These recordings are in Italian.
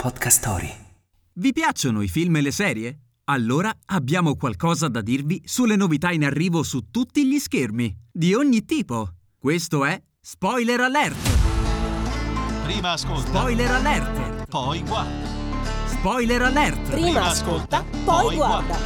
Podcast Story. Vi piacciono i film e le serie? Allora abbiamo qualcosa da dirvi sulle novità in arrivo su tutti gli schermi, di ogni tipo. Questo è Spoiler Alert! Prima ascolta, Spoiler Alert! poi guarda. Spoiler Alert! Prima ascolta, poi guarda.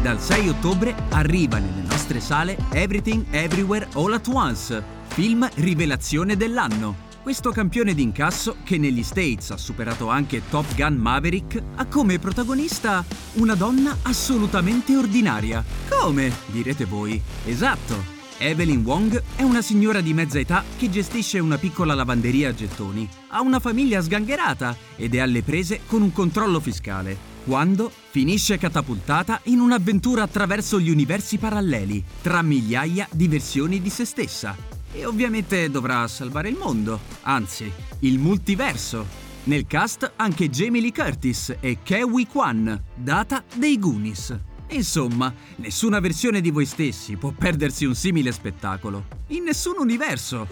Dal 6 ottobre arriva nelle nostre sale Everything Everywhere All at Once, film rivelazione dell'anno. Questo campione d'incasso, che negli States ha superato anche Top Gun Maverick, ha come protagonista una donna assolutamente ordinaria. Come? direte voi. Esatto. Evelyn Wong è una signora di mezza età che gestisce una piccola lavanderia a gettoni. Ha una famiglia sgangherata ed è alle prese con un controllo fiscale. Quando finisce catapultata in un'avventura attraverso gli universi paralleli, tra migliaia di versioni di se stessa. E ovviamente dovrà salvare il mondo, anzi, il multiverso. Nel cast anche Jamie Lee Curtis e Kewi Kwan, data dei Goonies. Insomma, nessuna versione di voi stessi può perdersi un simile spettacolo. In nessun universo.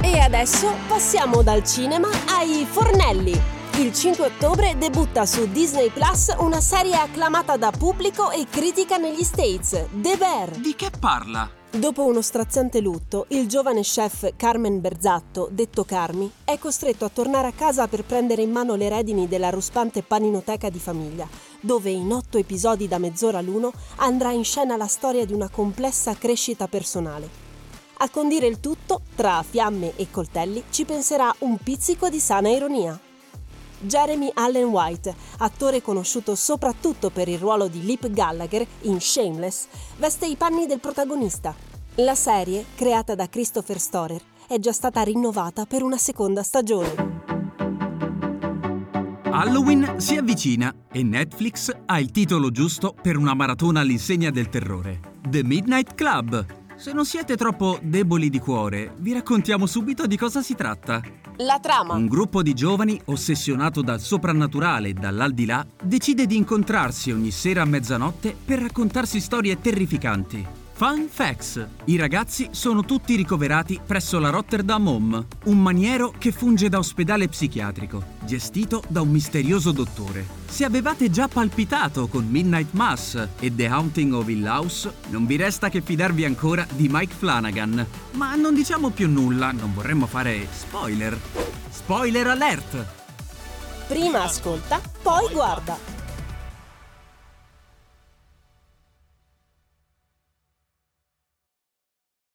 E adesso passiamo dal cinema ai fornelli. Il 5 ottobre debutta su Disney Plus una serie acclamata da pubblico e critica negli States, The Bear. Di che parla? Dopo uno straziante lutto, il giovane chef Carmen Berzatto, detto Carmi, è costretto a tornare a casa per prendere in mano le redini della ruspante paninoteca di famiglia, dove in otto episodi da mezz'ora l'uno andrà in scena la storia di una complessa crescita personale. A condire il tutto, tra fiamme e coltelli, ci penserà un pizzico di sana ironia. Jeremy Allen White, attore conosciuto soprattutto per il ruolo di Lip Gallagher in Shameless, veste i panni del protagonista. La serie, creata da Christopher Storer, è già stata rinnovata per una seconda stagione. Halloween si avvicina e Netflix ha il titolo giusto per una maratona all'insegna del terrore. The Midnight Club. Se non siete troppo deboli di cuore, vi raccontiamo subito di cosa si tratta. La trama. Un gruppo di giovani, ossessionato dal soprannaturale e dall'aldilà, decide di incontrarsi ogni sera a mezzanotte per raccontarsi storie terrificanti. Fun Facts. I ragazzi sono tutti ricoverati presso la Rotterdam Home, un maniero che funge da ospedale psichiatrico, gestito da un misterioso dottore. Se avevate già palpitato con Midnight Mass e The Haunting of Hill House, non vi resta che fidarvi ancora di Mike Flanagan. Ma non diciamo più nulla, non vorremmo fare spoiler. Spoiler alert! Prima ascolta, poi guarda.